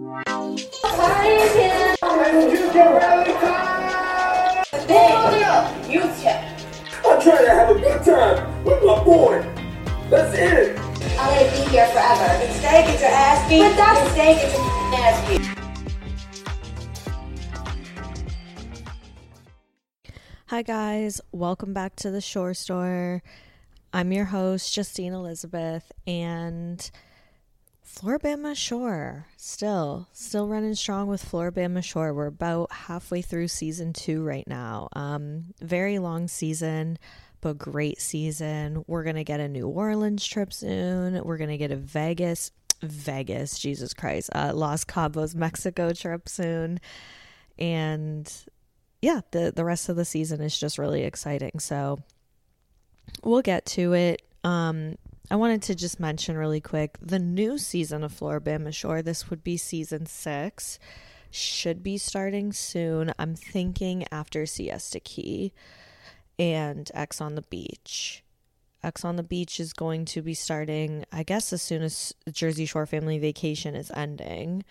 I'm trying to have a good time with my boy. That's it. I'll let it be here forever. Instead, get your ass beat. But that's- Instead, get your ass beat. Hi, guys. Welcome back to the Shore Store. I'm your host, Justine Elizabeth, and Floribama Shore. Still, still running strong with Floribama Shore. We're about halfway through season two right now. Um, very long season, but great season. We're going to get a New Orleans trip soon. We're going to get a Vegas, Vegas, Jesus Christ, uh, Los Cabos, Mexico trip soon. And yeah, the the rest of the season is just really exciting. So we'll get to it. Um, I wanted to just mention really quick the new season of Floribama Shore. This would be season six. Should be starting soon. I'm thinking after Siesta Key and X on the Beach. X on the Beach is going to be starting, I guess, as soon as Jersey Shore Family Vacation is ending.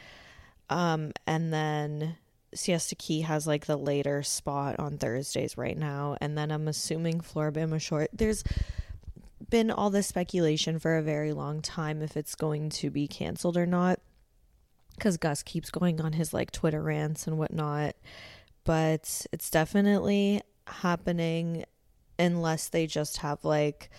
Um, and then Siesta Key has like the later spot on Thursdays right now. And then I'm assuming Floribama Shore. There's been all this speculation for a very long time if it's going to be canceled or not. Because Gus keeps going on his like Twitter rants and whatnot. But it's definitely happening unless they just have like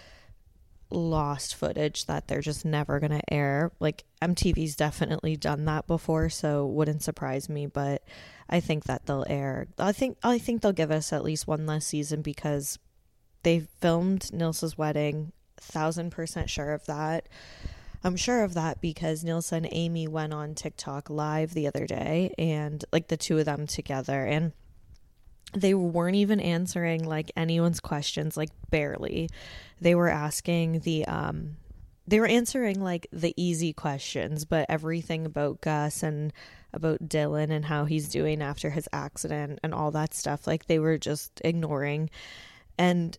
lost footage that they're just never going to air. Like MTV's definitely done that before, so wouldn't surprise me, but I think that they'll air. I think I think they'll give us at least one last season because they filmed Nilsa's wedding. Thousand percent sure of that. I'm sure of that because Nilsa and Amy went on TikTok live the other day and like the two of them together and they weren't even answering like anyone's questions like barely they were asking the um they were answering like the easy questions but everything about gus and about dylan and how he's doing after his accident and all that stuff like they were just ignoring and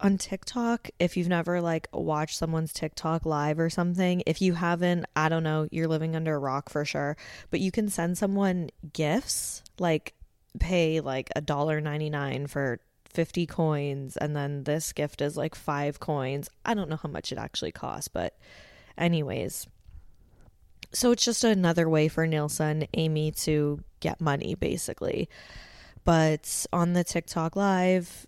on TikTok, if you've never like watched someone's TikTok live or something, if you haven't, I don't know, you're living under a rock for sure. But you can send someone gifts, like pay like a dollar ninety nine for 50 coins and then this gift is like 5 coins. I don't know how much it actually costs, but anyways. So it's just another way for Nilsa and Amy to get money basically. But on the TikTok live,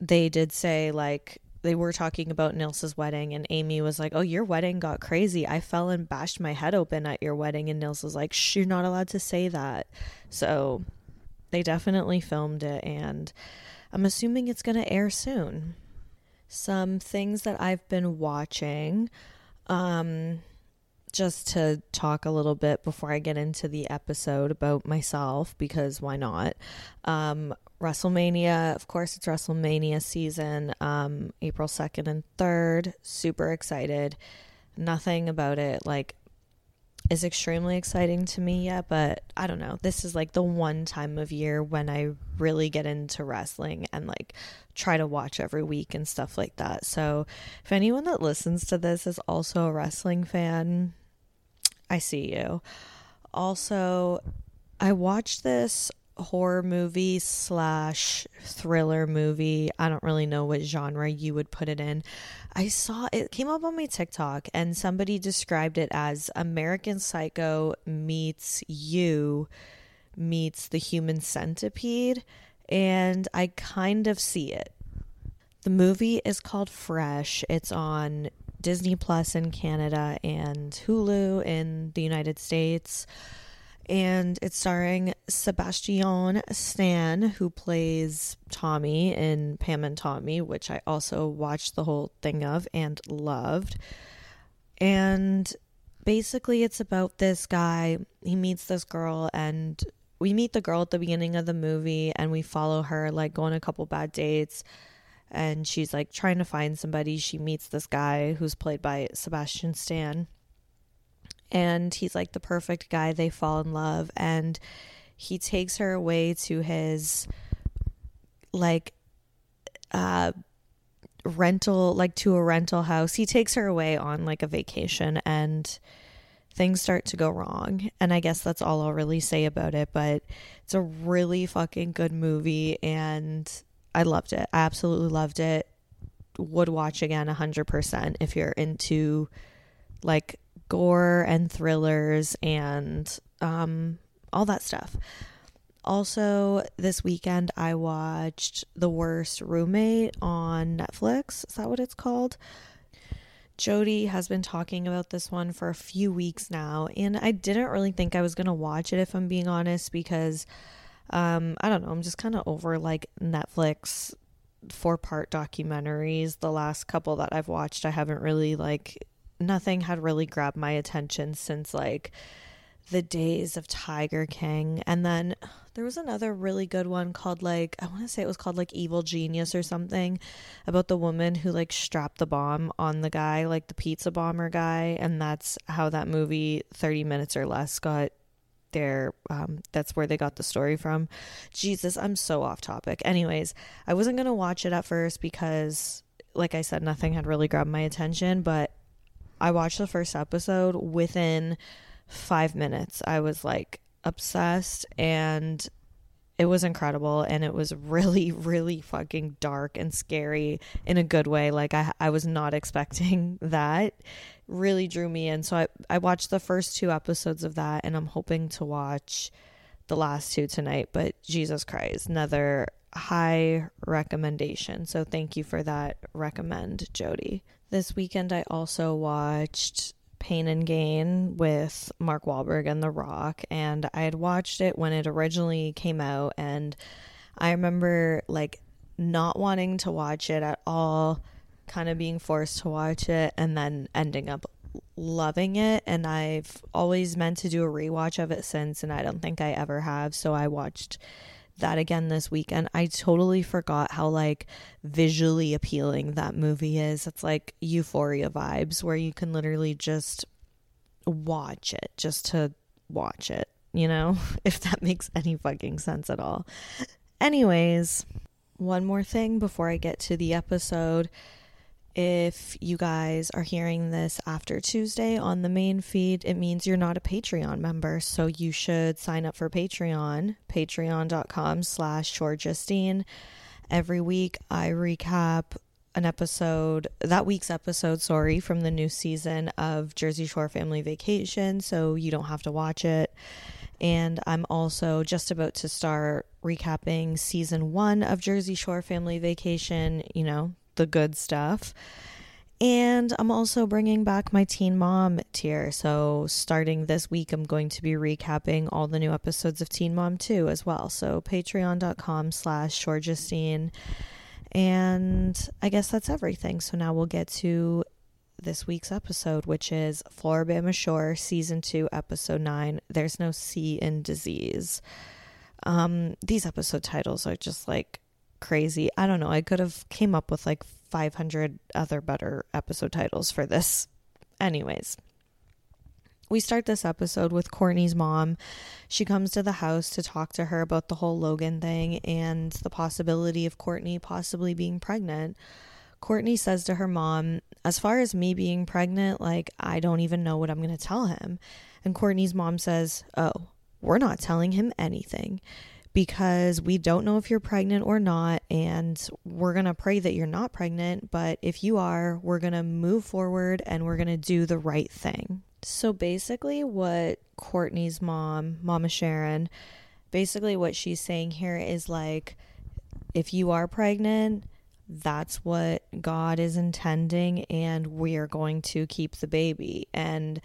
they did say like they were talking about Nilsa's wedding and Amy was like, "Oh, your wedding got crazy. I fell and bashed my head open at your wedding." And Nilsa's like, Shh, "You're not allowed to say that." So they definitely filmed it and I'm assuming it's going to air soon. Some things that I've been watching um just to talk a little bit before I get into the episode about myself because why not? Um WrestleMania, of course, it's WrestleMania season, um, April 2nd and 3rd. Super excited. Nothing about it, like, is extremely exciting to me yet, but I don't know. This is like the one time of year when I really get into wrestling and like try to watch every week and stuff like that. So, if anyone that listens to this is also a wrestling fan, I see you. Also, I watched this horror movie slash thriller movie. I don't really know what genre you would put it in. I saw it came up on my TikTok and somebody described it as American Psycho meets you meets the human centipede and I kind of see it. The movie is called Fresh. It's on Disney Plus in Canada and Hulu in the United States and it's starring Sebastian Stan, who plays Tommy in Pam and Tommy, which I also watched the whole thing of and loved. And basically, it's about this guy. He meets this girl, and we meet the girl at the beginning of the movie, and we follow her, like, going a couple bad dates. And she's like trying to find somebody. She meets this guy who's played by Sebastian Stan and he's like the perfect guy. They fall in love, and he takes her away to his like uh rental like to a rental house. He takes her away on like a vacation and things start to go wrong. And I guess that's all I'll really say about it. But it's a really fucking good movie. And I loved it. I absolutely loved it. Would watch again 100% if you're into like gore and thrillers and um, all that stuff. Also, this weekend I watched The Worst Roommate on Netflix. Is that what it's called? Jody has been talking about this one for a few weeks now, and I didn't really think I was going to watch it if I'm being honest because um I don't know, I'm just kind of over like Netflix four-part documentaries. The last couple that I've watched, I haven't really like nothing had really grabbed my attention since like the days of Tiger King. And then there was another really good one called like I want to say it was called like Evil Genius or something about the woman who like strapped the bomb on the guy, like the pizza bomber guy, and that's how that movie 30 minutes or less got there um that's where they got the story from. Jesus, I'm so off topic. Anyways, I wasn't going to watch it at first because like I said nothing had really grabbed my attention, but I watched the first episode within 5 minutes. I was like obsessed and it was incredible and it was really really fucking dark and scary in a good way. Like i i was not expecting that. Really drew me in. So i i watched the first two episodes of that and i'm hoping to watch the last two tonight but jesus christ another high recommendation. So thank you for that recommend jody this weekend i also watched Pain and Gain with Mark Wahlberg and The Rock, and I had watched it when it originally came out, and I remember like not wanting to watch it at all, kind of being forced to watch it, and then ending up loving it. And I've always meant to do a rewatch of it since, and I don't think I ever have. So I watched that again this weekend. I totally forgot how like visually appealing that movie is. It's like euphoria vibes where you can literally just watch it just to watch it, you know? If that makes any fucking sense at all. Anyways, one more thing before I get to the episode. If you guys are hearing this after Tuesday on the main feed, it means you're not a Patreon member. So you should sign up for Patreon, patreon.com slash shorejustine. Every week I recap an episode, that week's episode, sorry, from the new season of Jersey Shore Family Vacation. So you don't have to watch it. And I'm also just about to start recapping season one of Jersey Shore Family Vacation, you know, the good stuff. And I'm also bringing back my Teen Mom tier. So, starting this week, I'm going to be recapping all the new episodes of Teen Mom 2 as well. So, patreon.com slash shorejustine. And I guess that's everything. So, now we'll get to this week's episode, which is Floribama Shore, Season 2, Episode 9 There's No C in Disease. Um, these episode titles are just like crazy. I don't know. I could have came up with like 500 other better episode titles for this. Anyways, we start this episode with Kortni's mom. She comes to the house to talk to her about the whole Logan thing and the possibility of Kortni possibly being pregnant. Kortni says to her mom, As far as me being pregnant, like, I don't even know what I'm going to tell him. And Kortni's mom says, Oh, we're not telling him anything because we don't know if you're pregnant or not. And we're going to pray that you're not pregnant. But if you are, we're going to move forward and we're going to do the right thing. So basically, what Kortni's mom, Mama Sharon, basically what she's saying here is like, if you are pregnant, that's what God is intending, and we are going to keep the baby. And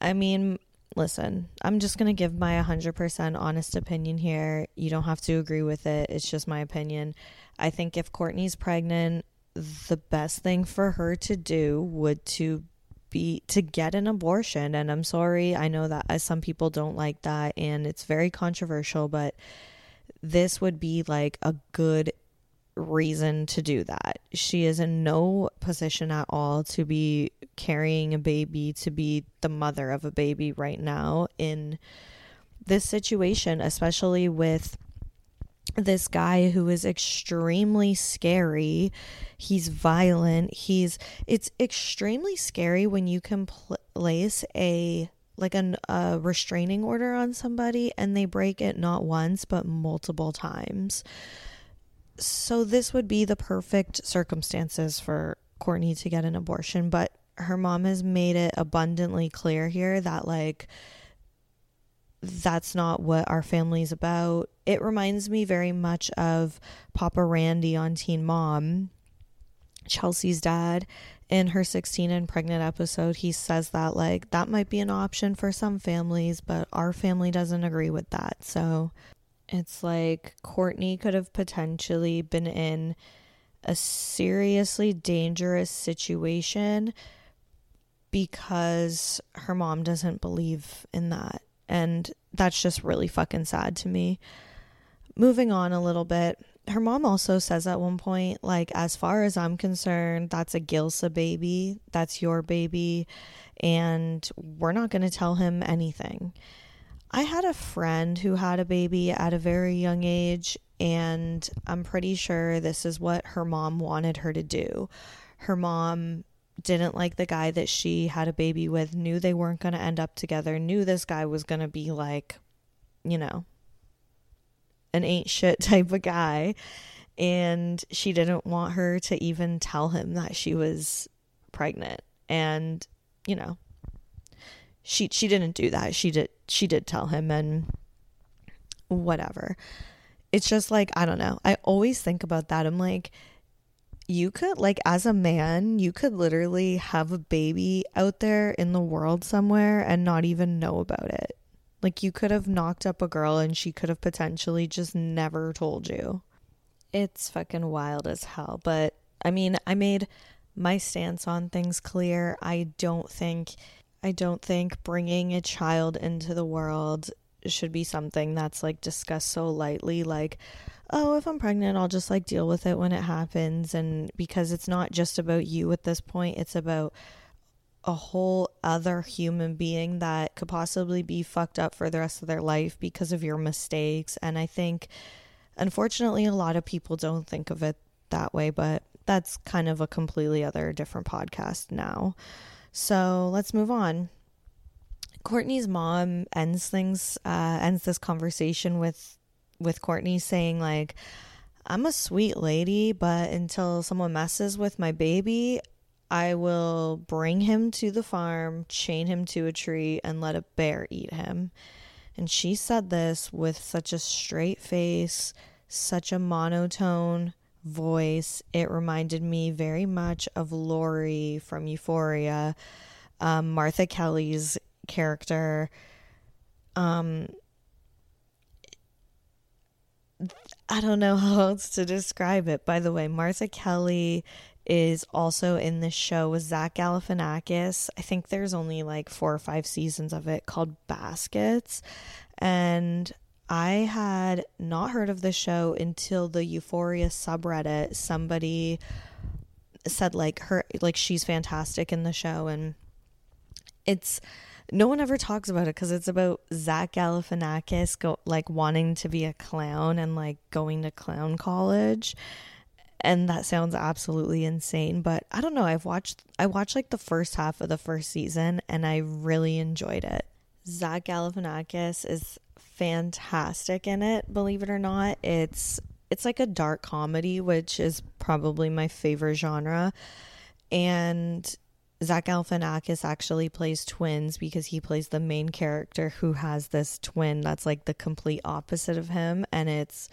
I mean, listen, I'm just going to give my 100% honest opinion here. You don't have to agree with it. It's just my opinion. I think if Kortni's pregnant, the best thing for her to do would to be to get an abortion and I'm sorry, I know that uh, some people don't like that and it's very controversial, but this would be like a good reason to do that. She is in no position at all to be carrying a baby, to be the mother of a baby right now in this situation, especially with this guy who is extremely scary. He's violent. He's it's extremely scary when you can pl- place a like an, a restraining order on somebody and they break it not once but multiple times. So this would be the perfect circumstances for Kortni to get an abortion, but her mom has made it abundantly clear here that like that's not what our family's about. It reminds me very much of Papa Randy on Teen Mom, Chelsea's dad. In her 16 and pregnant episode, he says that, like, that might be an option for some families, but our family doesn't agree with that. So it's like Kortni could have potentially been in a seriously dangerous situation because her mom doesn't believe in that. And that's just really fucking sad to me. Moving on a little bit, her mom also says at one point, like, as far as I'm concerned, that's a Gilson baby. That's your baby. And we're not going to tell him anything. I had a friend who had a baby at a very young age, and I'm pretty sure this is what her mom wanted her to do. Her mom didn't like the guy that she had a baby with, knew they weren't going to end up together, knew this guy was going to be like, you know, an ain't shit type of guy. And she didn't want her to even tell him that she was pregnant. And, you know, she she didn't do that. She did she did tell him and whatever. It's just like, I don't know. I always think about that. I'm like, you could like as a man you could literally have a baby out there in the world somewhere and not even know about it like you could have knocked up a girl and she could have potentially just never told you it's fucking wild as hell but i mean i made my stance on things clear i don't think i don't think bringing a child into the world should be something that's like discussed so lightly like oh, if I'm pregnant, I'll just like deal with it when it happens. And because it's not just about you at this point, it's about a whole other human being that could possibly be fucked up for the rest of their life because of your mistakes. And I think, unfortunately, a lot of people don't think of it that way, but that's kind of a completely other different podcast now. So let's move on. Kortni's mom ends things, uh, ends this conversation with with Kortni saying like I'm a sweet lady, but until someone messes with my baby, I will bring him to the farm, chain him to a tree, and let a bear eat him. And she said this with such a straight face, such a monotone voice. It reminded me very much of Laurie from Euphoria, um, Martha Kelly's character. Um, I don't know how else to describe it. By the way, Martha Kelly is also in this show with Zach Galifianakis. I think there's only like four or five seasons of it called Baskets. And I had not heard of the show until the Euphoria subreddit. Somebody said like her like she's fantastic in the show and it's no one ever talks about it because it's about Zach Galifianakis go like wanting to be a clown and like going to clown college, and that sounds absolutely insane. But I don't know. I've watched I watched like the first half of the first season and I really enjoyed it. Zach Galifianakis is fantastic in it. Believe it or not, it's it's like a dark comedy, which is probably my favorite genre, and Zach Galifianakis actually plays twins because he plays the main character who has this twin that's like the complete opposite of him, and it's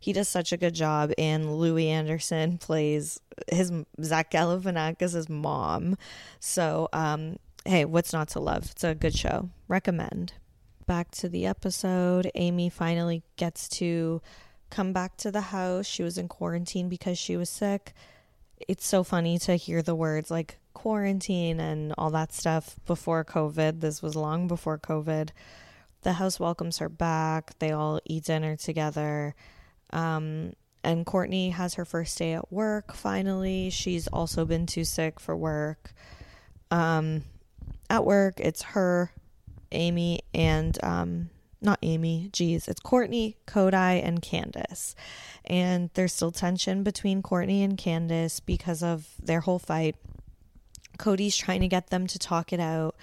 he does such a good job. And Louie Anderson plays his Zach Galifianakis' mom. So, um, hey, what's not to love? It's a good show. Recommend. Back to the episode. Amy finally gets to come back to the house. She was in quarantine because she was sick. It's so funny to hear the words like quarantine and all that stuff before COVID. This was long before COVID. The house welcomes her back. They all eat dinner together. Um, and Kortni has her first day at work finally. She's also been too sick for work. Um, at work, it's her, Amy, and um, not Amy, geez, it's Kortni, Codi, and Candace. And there's still tension between Kortni and Candace because of their whole fight. Codi's trying to get them to talk it out.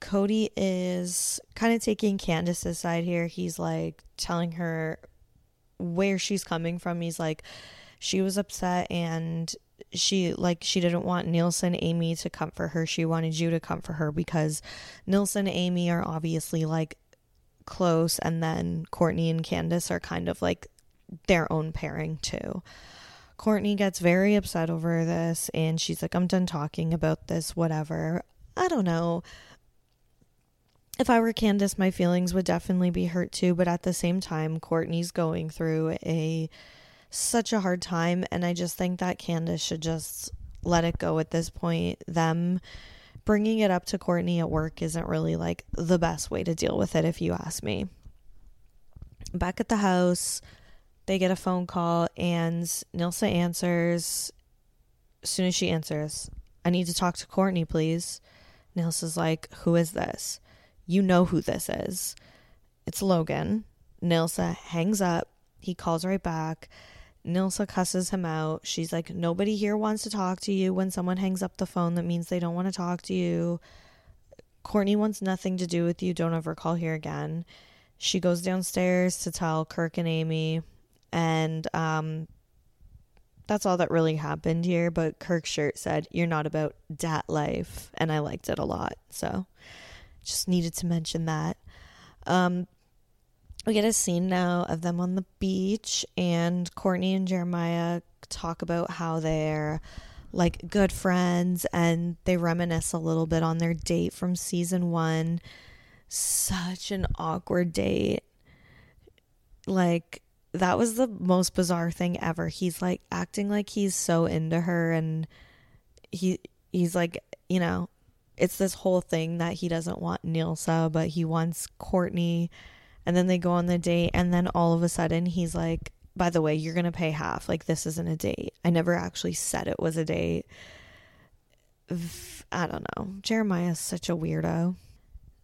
Codi is kind of taking Candace's side here. He's like telling her where she's coming from. He's like, she was upset and she like she didn't want Nielsen Amy to comfort her. She wanted you to comfort her because Nielsen Amy are obviously like close and then Kortni and Candace are kind of like their own pairing too. Kortni gets very upset over this and she's like, I'm done talking about this, whatever. I don't know. If I were Candace, my feelings would definitely be hurt too, but at the same time, Kortni's going through a such a hard time and I just think that Candace should just let it go at this point. Them bringing it up to Kortni at work isn't really like the best way to deal with it if you ask me. Back at the house, they get a phone call and Nilsa answers. As soon as she answers, I need to talk to Kortni, please. Nilsa's like, Who is this? You know who this is. It's Logan. Nilsa hangs up. He calls right back. Nilsa cusses him out. She's like, Nobody here wants to talk to you. When someone hangs up the phone, that means they don't want to talk to you. Kortni wants nothing to do with you. Don't ever call here again. She goes downstairs to tell Kirk and Amy and um, that's all that really happened here. But Kirk's shirt said, You're not about dat life. And I liked it a lot. So just needed to mention that. Um, we get a scene now of them on the beach, and Kortni and Jeremiah talk about how they're like good friends and they reminisce a little bit on their date from season one. Such an awkward date. Like, that was the most bizarre thing ever. He's like acting like he's so into her and he he's like, you know, it's this whole thing that he doesn't want Nilsa, but he wants Kortni. And then they go on the date and then all of a sudden he's like, by the way, you're going to pay half. Like this isn't a date. I never actually said it was a date. I don't know. Jeremiah is such a weirdo.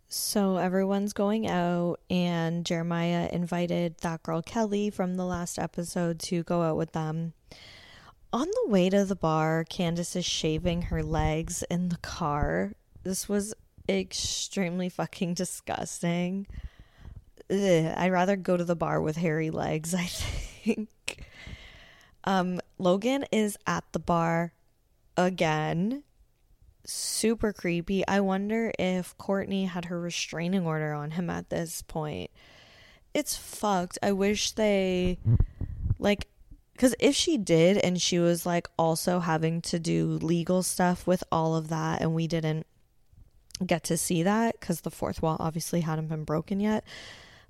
So everyone's going out, and Jeremiah invited that girl Kelly from the last episode to go out with them. On the way to the bar, Candace is shaving her legs in the car. This was extremely fucking disgusting. Ugh, I'd rather go to the bar with hairy legs, I think. Um, Logan is at the bar again super creepy. I wonder if Kortni had her restraining order on him at this point. It's fucked. I wish they like cuz if she did and she was like also having to do legal stuff with all of that and we didn't get to see that cuz the fourth wall obviously hadn't been broken yet.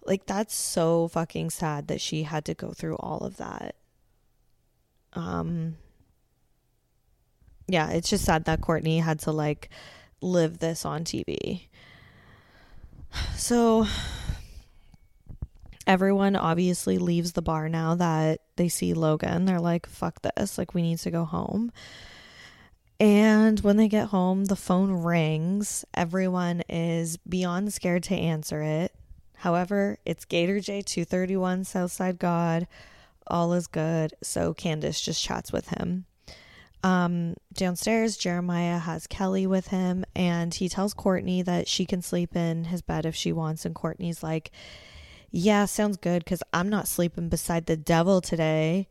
Like that's so fucking sad that she had to go through all of that. Um yeah, it's just sad that Kortni had to like live this on TV. So everyone obviously leaves the bar now that they see Logan. They're like, fuck this. Like, we need to go home. And when they get home, the phone rings. Everyone is beyond scared to answer it. However, it's Gator J231 Southside God. All is good. So Candace just chats with him. Um, downstairs, Jeremiah has Kelly with him, and he tells Kortni that she can sleep in his bed if she wants. And Kortni's like, Yeah, sounds good because I'm not sleeping beside the devil today,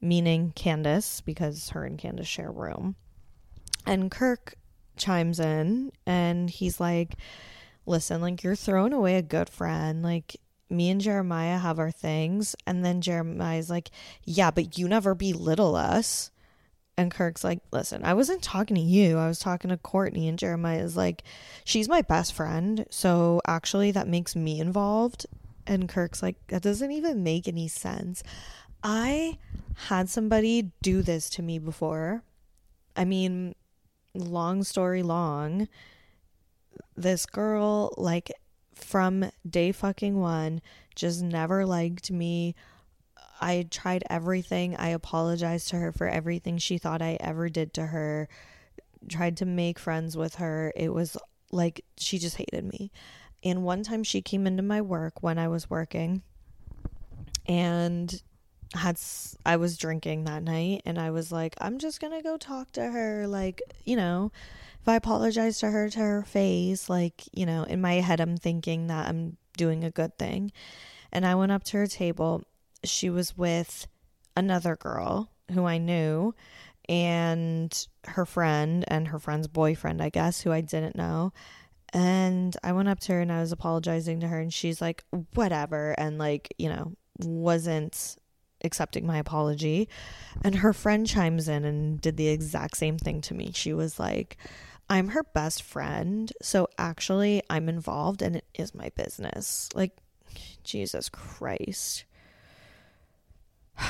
meaning Candace, because her and Candace share room. And Kirk chimes in and he's like, Listen, like, you're throwing away a good friend. Like, me and Jeremiah have our things. And then Jeremiah's like, Yeah, but you never belittle us. And Kirk's like, listen, I wasn't talking to you. I was talking to Kortni. And Jeremiah is like, she's my best friend. So actually, that makes me involved. And Kirk's like, that doesn't even make any sense. I had somebody do this to me before. I mean, long story long, this girl, like, from day fucking one, just never liked me I tried everything. I apologized to her for everything she thought I ever did to her. Tried to make friends with her. It was like she just hated me. And one time she came into my work when I was working and had I was drinking that night and I was like I'm just going to go talk to her like, you know, if I apologize to her to her face, like, you know, in my head, I'm thinking that I'm doing a good thing. And I went up to her table. She was with another girl who I knew and her friend and her friend's boyfriend, I guess, who I didn't know. And I went up to her and I was apologizing to her, and she's like, whatever. And, like, you know, wasn't accepting my apology. And her friend chimes in and did the exact same thing to me. She was like, I'm her best friend. So actually, I'm involved and it is my business. Like, Jesus Christ.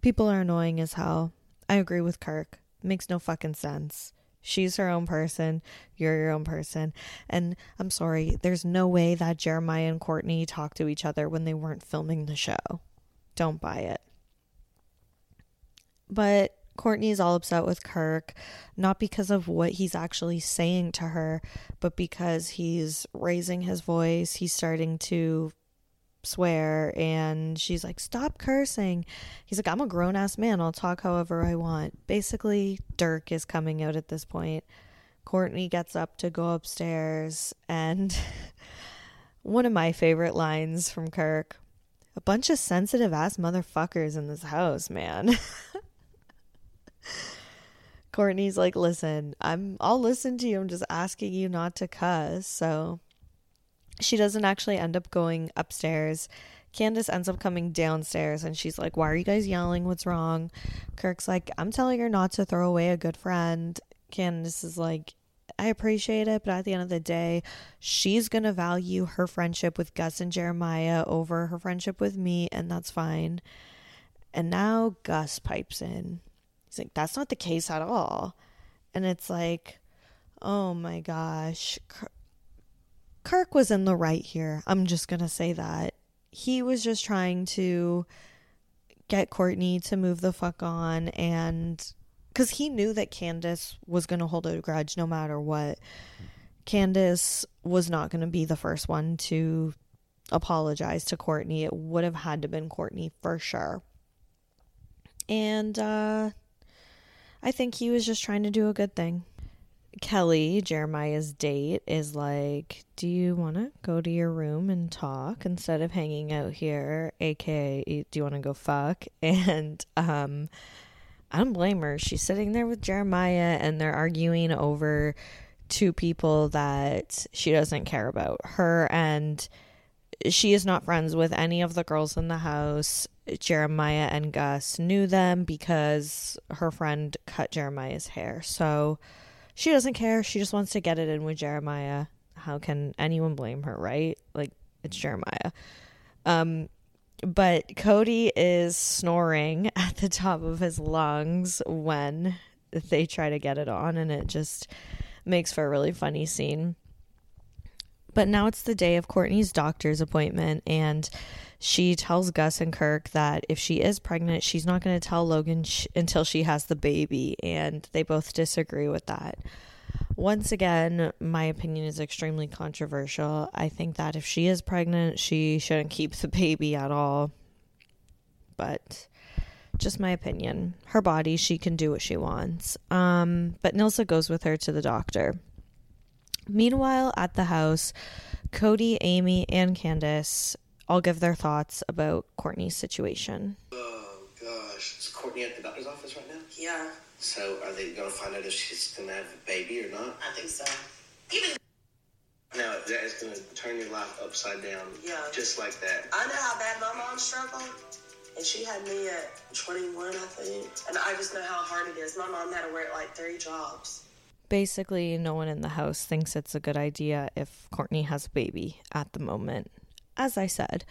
People are annoying as hell. I agree with Kirk. makes no fucking sense. She's her own person. You're your own person. And I'm sorry, there's no way that Jeremiah and Kortni talked to each other when they weren't filming the show. Don't buy it. But Kortni's all upset with Kirk, not because of what he's actually saying to her, but because he's raising his voice. He's starting to swear, and she's like, Stop cursing. He's like, I'm a grown ass man. I'll talk however I want. Basically, Dirk is coming out at this point. Kortni gets up to go upstairs, and one of my favorite lines from Kirk a bunch of sensitive ass motherfuckers in this house, man. Kortni's like, listen, I'm I'll listen to you. I'm just asking you not to cuss. So she doesn't actually end up going upstairs. Candace ends up coming downstairs and she's like, Why are you guys yelling? What's wrong? Kirk's like, I'm telling her not to throw away a good friend. Candace is like, I appreciate it, but at the end of the day, she's going to value her friendship with Gus and Jeremiah over her friendship with me, and that's fine. And now Gus pipes in. He's like, That's not the case at all. And it's like, Oh my gosh. Kirk was in the right here. I'm just going to say that. He was just trying to get Kortni to move the fuck on and because he knew that Candace was going to hold a grudge no matter what. Candace was not going to be the first one to apologize to Kortni. It would have had to been Kortni for sure. And uh, I think he was just trying to do a good thing. Kelly, Jeremiah's date, is like, Do you want to go to your room and talk instead of hanging out here? AKA, do you want to go fuck? And um, I don't blame her. She's sitting there with Jeremiah and they're arguing over two people that she doesn't care about. Her and she is not friends with any of the girls in the house. Jeremiah and Gus knew them because her friend cut Jeremiah's hair. So she doesn't care. She just wants to get it in with Jeremiah. How can anyone blame her, right? Like it's Jeremiah. Um but Codi is snoring at the top of his lungs when they try to get it on, and it just makes for a really funny scene. But now it's the day of Kortni's doctor's appointment, and she tells Gus and Kirk that if she is pregnant, she's not going to tell Logan sh- until she has the baby, and they both disagree with that. Once again, my opinion is extremely controversial. I think that if she is pregnant, she shouldn't keep the baby at all. But just my opinion. Her body, she can do what she wants. Um, but Nilsa goes with her to the doctor. Meanwhile, at the house, Codi, Amy, and Candace all give their thoughts about Kortni's situation. Oh gosh, is Kortni at the doctor's office right now? Yeah, So are they gonna find out if she's gonna have a baby or not? I think so. Even Now that is gonna turn your life upside down. Yeah. Just like that. I know how bad my mom struggled, and she had me at 21, I think. And I just know how hard it is. My mom had to work like three jobs. Basically, no one in the house thinks it's a good idea if Kortni has a baby at the moment, as I said.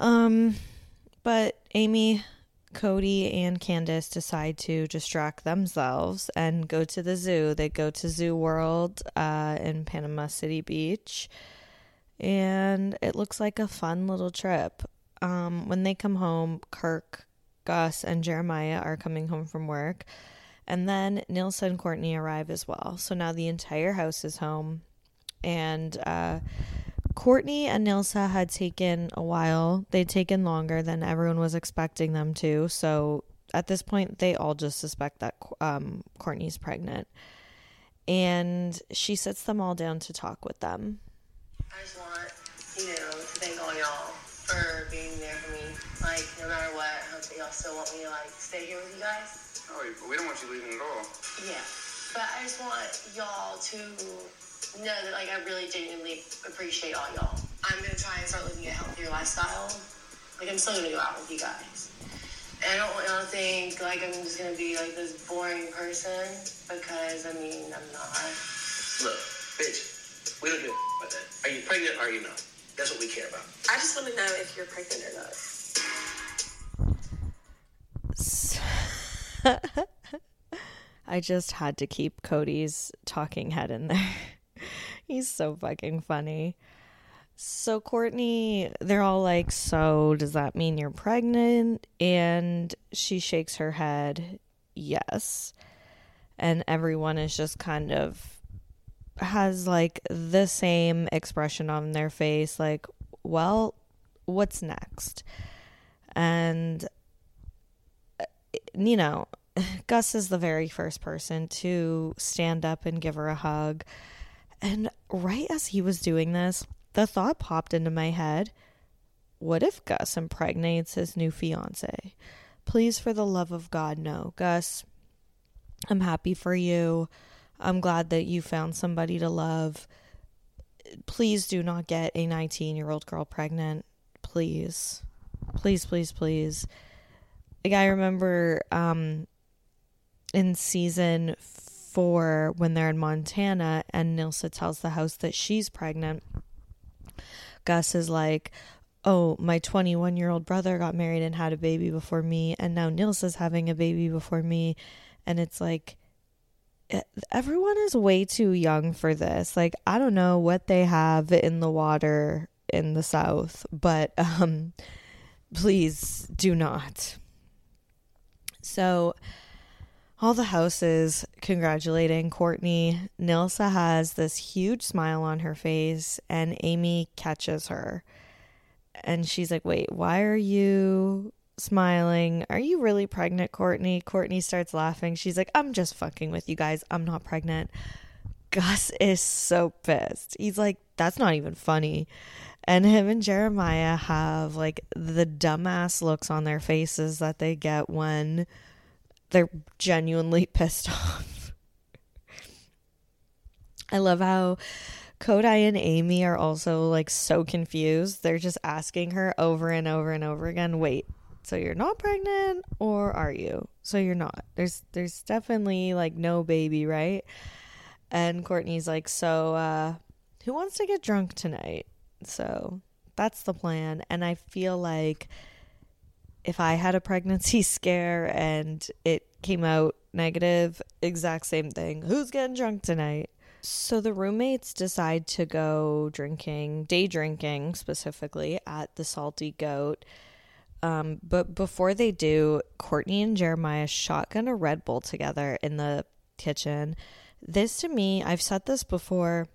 Um, but Amy, Codi, and Candace decide to distract themselves and go to the zoo. They go to Zoo World uh, in Panama City Beach, and it looks like a fun little trip. Um, when they come home, Kirk, Gus, and Jeremiah are coming home from work. And then Nilsa and Kortni arrive as well. So now the entire house is home. And uh, Kortni and Nilsa had taken a while. They'd taken longer than everyone was expecting them to. So at this point, they all just suspect that um, Courtney's pregnant. and she sits them all down to talk with them. I just want, you know, to thank all y'all for being there for me. Like, no matter what, y'all still want me to, like, stay here with you guys. Oh, no, we don't want you leaving at all. Yeah. But I just want y'all to know that, like, I really genuinely appreciate all y'all. I'm gonna try and start living a healthier lifestyle. Like, I'm still gonna go out with you guys. And I don't want y'all to think, like, I'm just gonna be, like, this boring person because, I mean, I'm not. Look, bitch, we don't give a about that. Are you pregnant or are you not? That's what we care about. I just want to know if you're pregnant or not. I just had to keep Codi's talking head in there. He's so fucking funny. So, Kortni, they're all like, So, does that mean you're pregnant? And she shakes her head, Yes. And everyone is just kind of has like the same expression on their face, like, Well, what's next? And, uh, you know, Gus is the very first person to stand up and give her a hug. And right as he was doing this, the thought popped into my head what if Gus impregnates his new fiance? Please, for the love of God, no. Gus, I'm happy for you. I'm glad that you found somebody to love. Please do not get a 19 year old girl pregnant. Please. Please, please, please. Like, I remember um, in season four when they're in Montana and Nilsa tells the house that she's pregnant. Gus is like, Oh, my 21 year old brother got married and had a baby before me, and now Nilsa's having a baby before me. And it's like, everyone is way too young for this. Like, I don't know what they have in the water in the South, but um, please do not. So, all the houses congratulating Kortni. Nilsa has this huge smile on her face, and Amy catches her. And she's like, Wait, why are you smiling? Are you really pregnant, Kortni? Kortni starts laughing. She's like, I'm just fucking with you guys. I'm not pregnant. Gus is so pissed. He's like, That's not even funny. And him and Jeremiah have like the dumbass looks on their faces that they get when they're genuinely pissed off. I love how Codi and Amy are also like so confused. They're just asking her over and over and over again, "Wait, so you're not pregnant or are you?" So you're not. There's there's definitely like no baby, right? And Kortni's like, "So uh who wants to get drunk tonight?" So that's the plan. And I feel like if I had a pregnancy scare and it came out negative, exact same thing. Who's getting drunk tonight? So the roommates decide to go drinking, day drinking specifically at the Salty Goat. Um, but before they do, Kortni and Jeremiah shotgun a Red Bull together in the kitchen. This to me, I've said this before,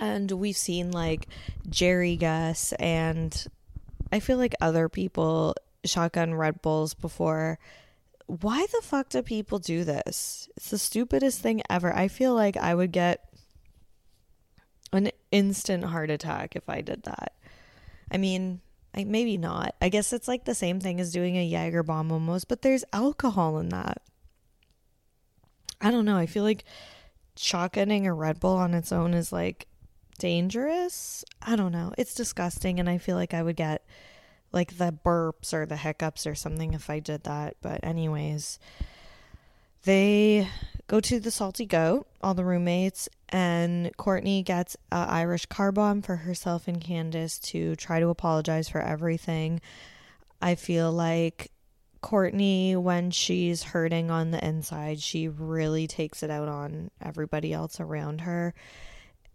and we've seen like Jerry Gus and I feel like other people shotgun Red Bulls before. Why the fuck do people do this? It's the stupidest thing ever. I feel like I would get an instant heart attack if I did that. I mean, I, maybe not. I guess it's like the same thing as doing a Jaeger bomb almost, but there's alcohol in that. I don't know. I feel like shotgunning a Red Bull on its own is like dangerous. I don't know. It's disgusting, and I feel like I would get like the burps or the hiccups or something if I did that. But, anyways, they go to the Salty Goat, all the roommates, and Kortni gets a Irish car bomb for herself and Candace to try to apologize for everything. I feel like Kortni, when she's hurting on the inside, she really takes it out on everybody else around her.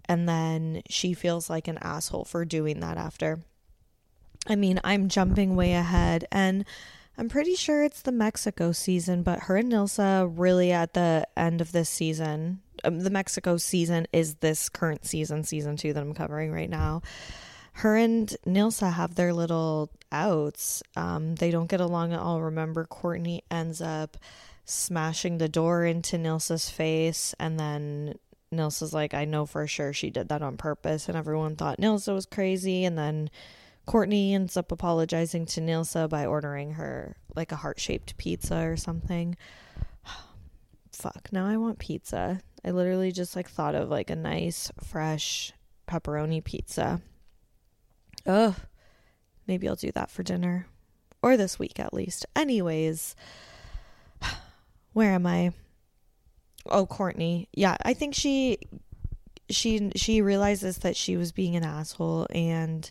And then she feels like an asshole for doing that after. I mean, I'm jumping way ahead, and I'm pretty sure it's the Mexico season, but her and Nilsa really at the end of this season, um, the Mexico season is this current season, season two that I'm covering right now. Her and Nilsa have their little outs. Um, they don't get along at all. Remember, Kortni ends up smashing the door into Nilsa's face. And then Nilsa's like, I know for sure she did that on purpose. And everyone thought Nilsa was crazy. And then Kortni ends up apologizing to Nilsa by ordering her like a heart shaped pizza or something. Fuck, now I want pizza. I literally just like thought of like a nice, fresh pepperoni pizza. Ugh. Maybe I'll do that for dinner. Or this week at least. Anyways, where am I? Oh, Kortni. Yeah, I think she she she realizes that she was being an asshole and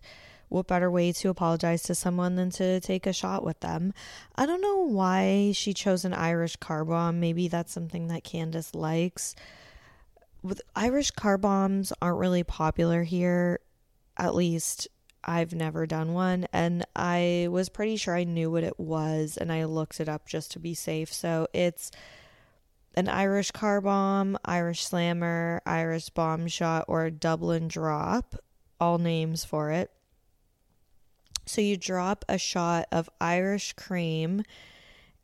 what better way to apologize to someone than to take a shot with them? I don't know why she chose an Irish car bomb. Maybe that's something that Candace likes. With Irish car bombs aren't really popular here. At least I've never done one and I was pretty sure I knew what it was and I looked it up just to be safe. So it's an Irish car bomb, Irish slammer, Irish bomb shot, or Dublin drop, all names for it. So you drop a shot of Irish cream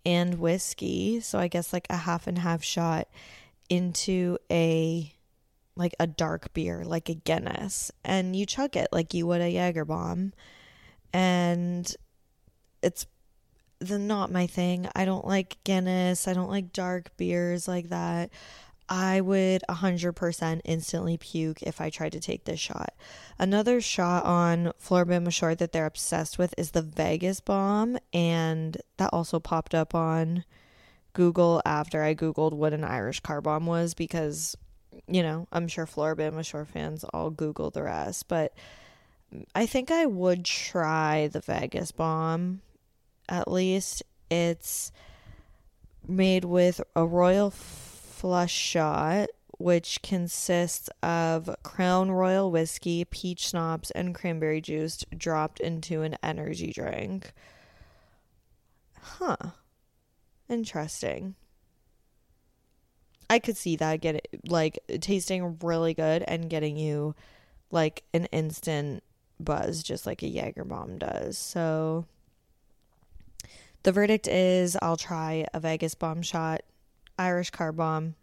and whiskey, so I guess like a half and half shot into a like a dark beer, like a Guinness, and you chug it like you would a Jaeger bomb. And it's the not my thing. I don't like Guinness. I don't like dark beers like that. I would 100% instantly puke if I tried to take this shot. Another shot on Floribama Shore that they're obsessed with is the Vegas bomb, and that also popped up on Google after I Googled what an Irish car bomb was because, you know, I'm sure Floribama Shore fans all Google the rest, but I think I would try the Vegas bomb at least. It's made with a royal flush shot, which consists of Crown Royal whiskey, peach schnapps, and cranberry juice dropped into an energy drink. Huh. Interesting. I could see that get like tasting really good and getting you like an instant buzz just like a Jaeger bomb does. So the verdict is I'll try a Vegas bomb shot Irish car bomb,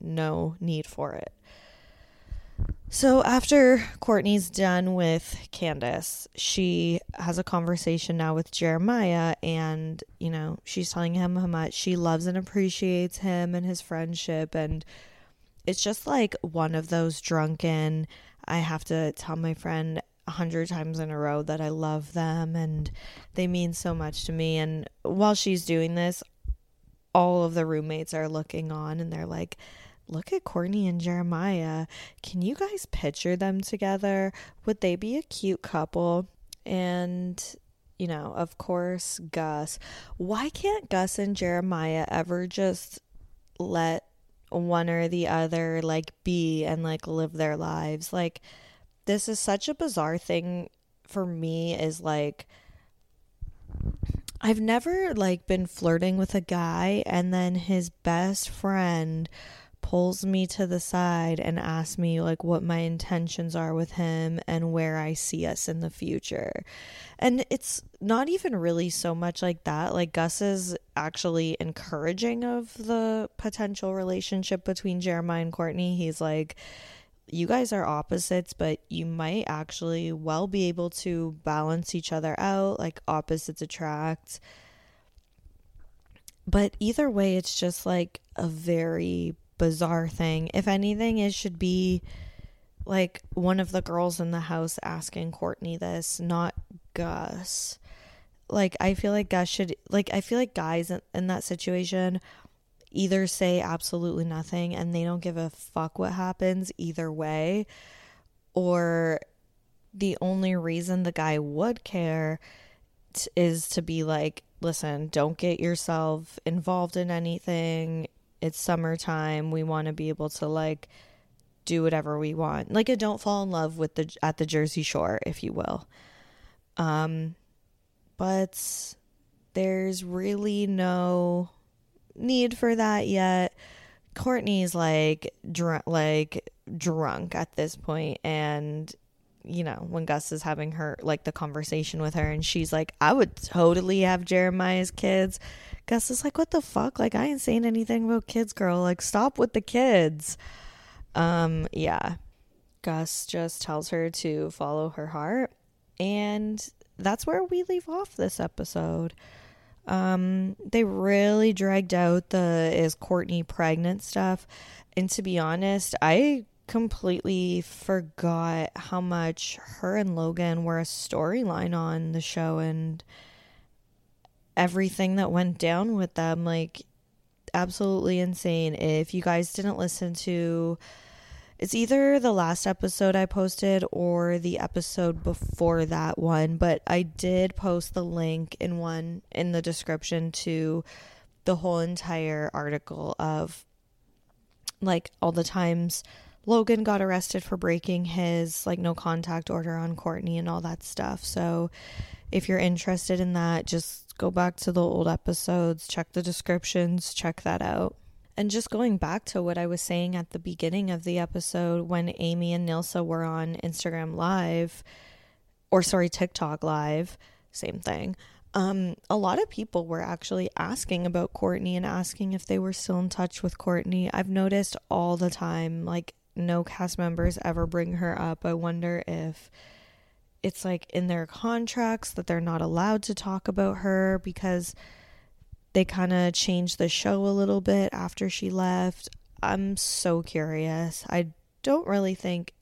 no need for it. So after Kortni's done with Candace, she has a conversation now with Jeremiah, and you know, she's telling him how much she loves and appreciates him and his friendship. And it's just like one of those drunken, I have to tell my friend a hundred times in a row that I love them and they mean so much to me. And while she's doing this, all of the roommates are looking on and they're like, look at Kortni and Jeremiah. Can you guys picture them together? Would they be a cute couple? And, you know, of course, Gus. Why can't Gus and Jeremiah ever just let one or the other like be and like live their lives? Like, this is such a bizarre thing for me, is like, I've never like been flirting with a guy and then his best friend pulls me to the side and asks me like what my intentions are with him and where I see us in the future. And it's not even really so much like that. Like Gus is actually encouraging of the potential relationship between Jeremiah and Kortni. He's like you guys are opposites, but you might actually well be able to balance each other out, like opposites attract. But either way, it's just like a very bizarre thing. If anything, it should be like one of the girls in the house asking Kortni this, not Gus. Like, I feel like Gus should, like, I feel like guys in, in that situation either say absolutely nothing and they don't give a fuck what happens either way, or the only reason the guy would care t- is to be like, listen, don't get yourself involved in anything. It's summertime. We want to be able to like do whatever we want. Like a don't fall in love with the at the Jersey Shore, if you will. Um but there's really no need for that yet. Kortni's like drunk, like drunk at this point, and you know, when Gus is having her like the conversation with her and she's like, I would totally have Jeremiah's kids. Gus is like, What the fuck? Like I ain't saying anything about kids, girl. Like stop with the kids. Um, yeah. Gus just tells her to follow her heart. And that's where we leave off this episode. Um, they really dragged out the is Kortni pregnant stuff. And to be honest, I completely forgot how much her and Logan were a storyline on the show and everything that went down with them. Like, absolutely insane. If you guys didn't listen to it's either the last episode I posted or the episode before that one, but I did post the link in one in the description to the whole entire article of like all the times Logan got arrested for breaking his like no contact order on Kortni and all that stuff. So if you're interested in that, just go back to the old episodes, check the descriptions, check that out. And just going back to what I was saying at the beginning of the episode when Aimee and Nilsa were on Instagram Live, or sorry, TikTok Live, same thing. Um, a lot of people were actually asking about Kortni and asking if they were still in touch with Kortni. I've noticed all the time, like, no cast members ever bring her up. I wonder if it's like in their contracts that they're not allowed to talk about her because they kind of changed the show a little bit after she left. I'm so curious. I don't really think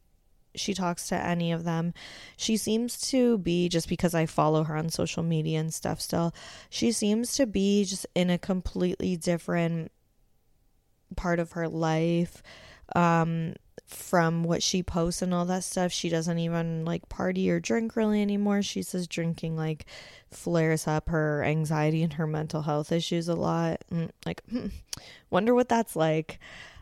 she talks to any of them. She seems to be, just because I follow her on social media and stuff still, she seems to be just in a completely different part of her life. Um, from what she posts and all that stuff, she doesn't even like party or drink really anymore. She says drinking like flares up her anxiety and her mental health issues a lot. And, like, hmm, wonder what that's like.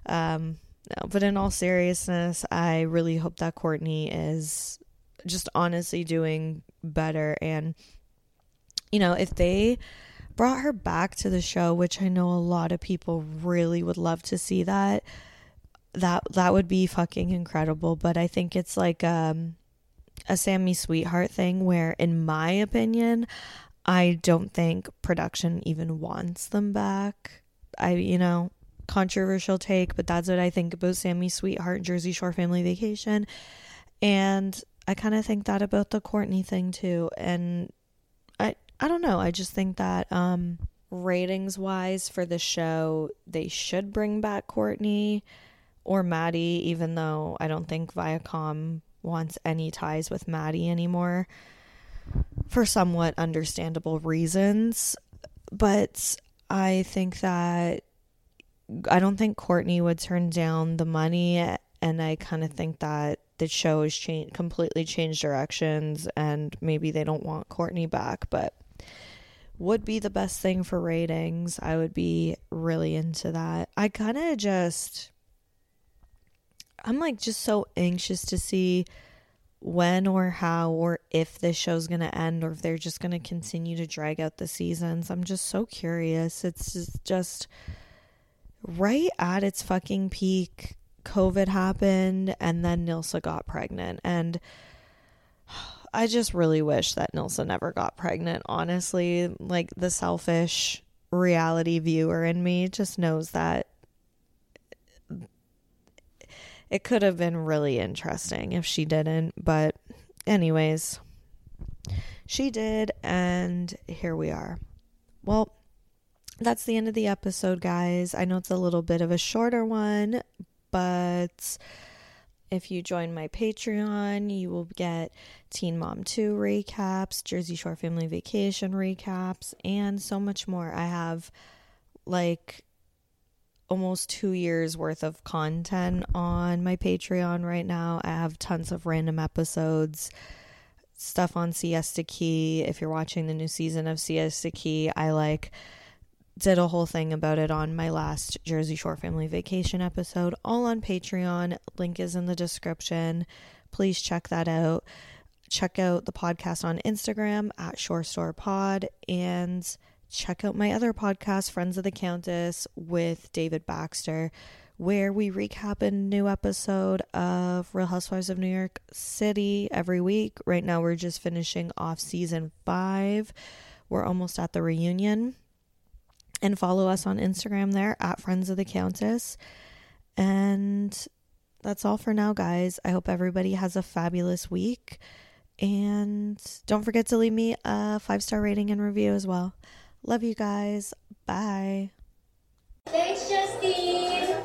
Um, no, but in all seriousness, I really hope that Kortni is just honestly doing better. And, you know, if they brought her back to the show, which I know a lot of people really would love to see that that that would be fucking incredible. But I think it's like um, a Sammi Sweetheart thing where, in my opinion, I don't think production even wants them back. I, you know, controversial take, but that's what I think about Sammi Sweetheart Jersey Shore Family Vacation. And I kind of think that about the Kortni thing too. And I I don't know. I just think that um ratings wise for the show, they should bring back Kortni or Maddie, even though I don't think Viacom wants any ties with Maddie anymore for somewhat understandable reasons. But I think that I don't think Kortni would turn down the money, and I kind of think that the show has changed completely changed directions, and maybe they don't want Kortni back, but would be the best thing for ratings. I would be really into that. I kind of just I'm like just so anxious to see when or how or if this show's going to end or if they're just going to continue to drag out the seasons. I'm just so curious. It's just right at its fucking peak. COVID happened and then Nilsa got pregnant. And I just really wish that Nilsa never got pregnant, honestly. Like the selfish reality viewer in me just knows that it could have been really interesting if she didn't, but anyways, she did, and here we are. Well, that's the end of the episode, guys. I know it's a little bit of a shorter one, but if you join my Patreon, you will get Teen Mom 2 recaps, Jersey Shore Family Vacation recaps, and so much more. I have like almost two years worth of content on my Patreon right now. I have tons of random episodes, stuff on Siesta Key. If you're watching the new season of Siesta Key, I like did a whole thing about it on my last Jersey Shore family vacation episode, all on Patreon. Link is in the description. Please check that out. Check out the podcast on Instagram at Shore Store Pod and check out my other podcast, Friends of the Countess, with David Baxter. where we recap a new episode of Real Housewives of New York City every week. Right now, we're just finishing off season five. We're almost at the reunion. And follow us on Instagram there at Friends of the Countess. And that's all for now, guys. I hope everybody has a fabulous week. And don't forget to leave me a five star rating and review as well. Love you guys. Bye. Thanks, Justine.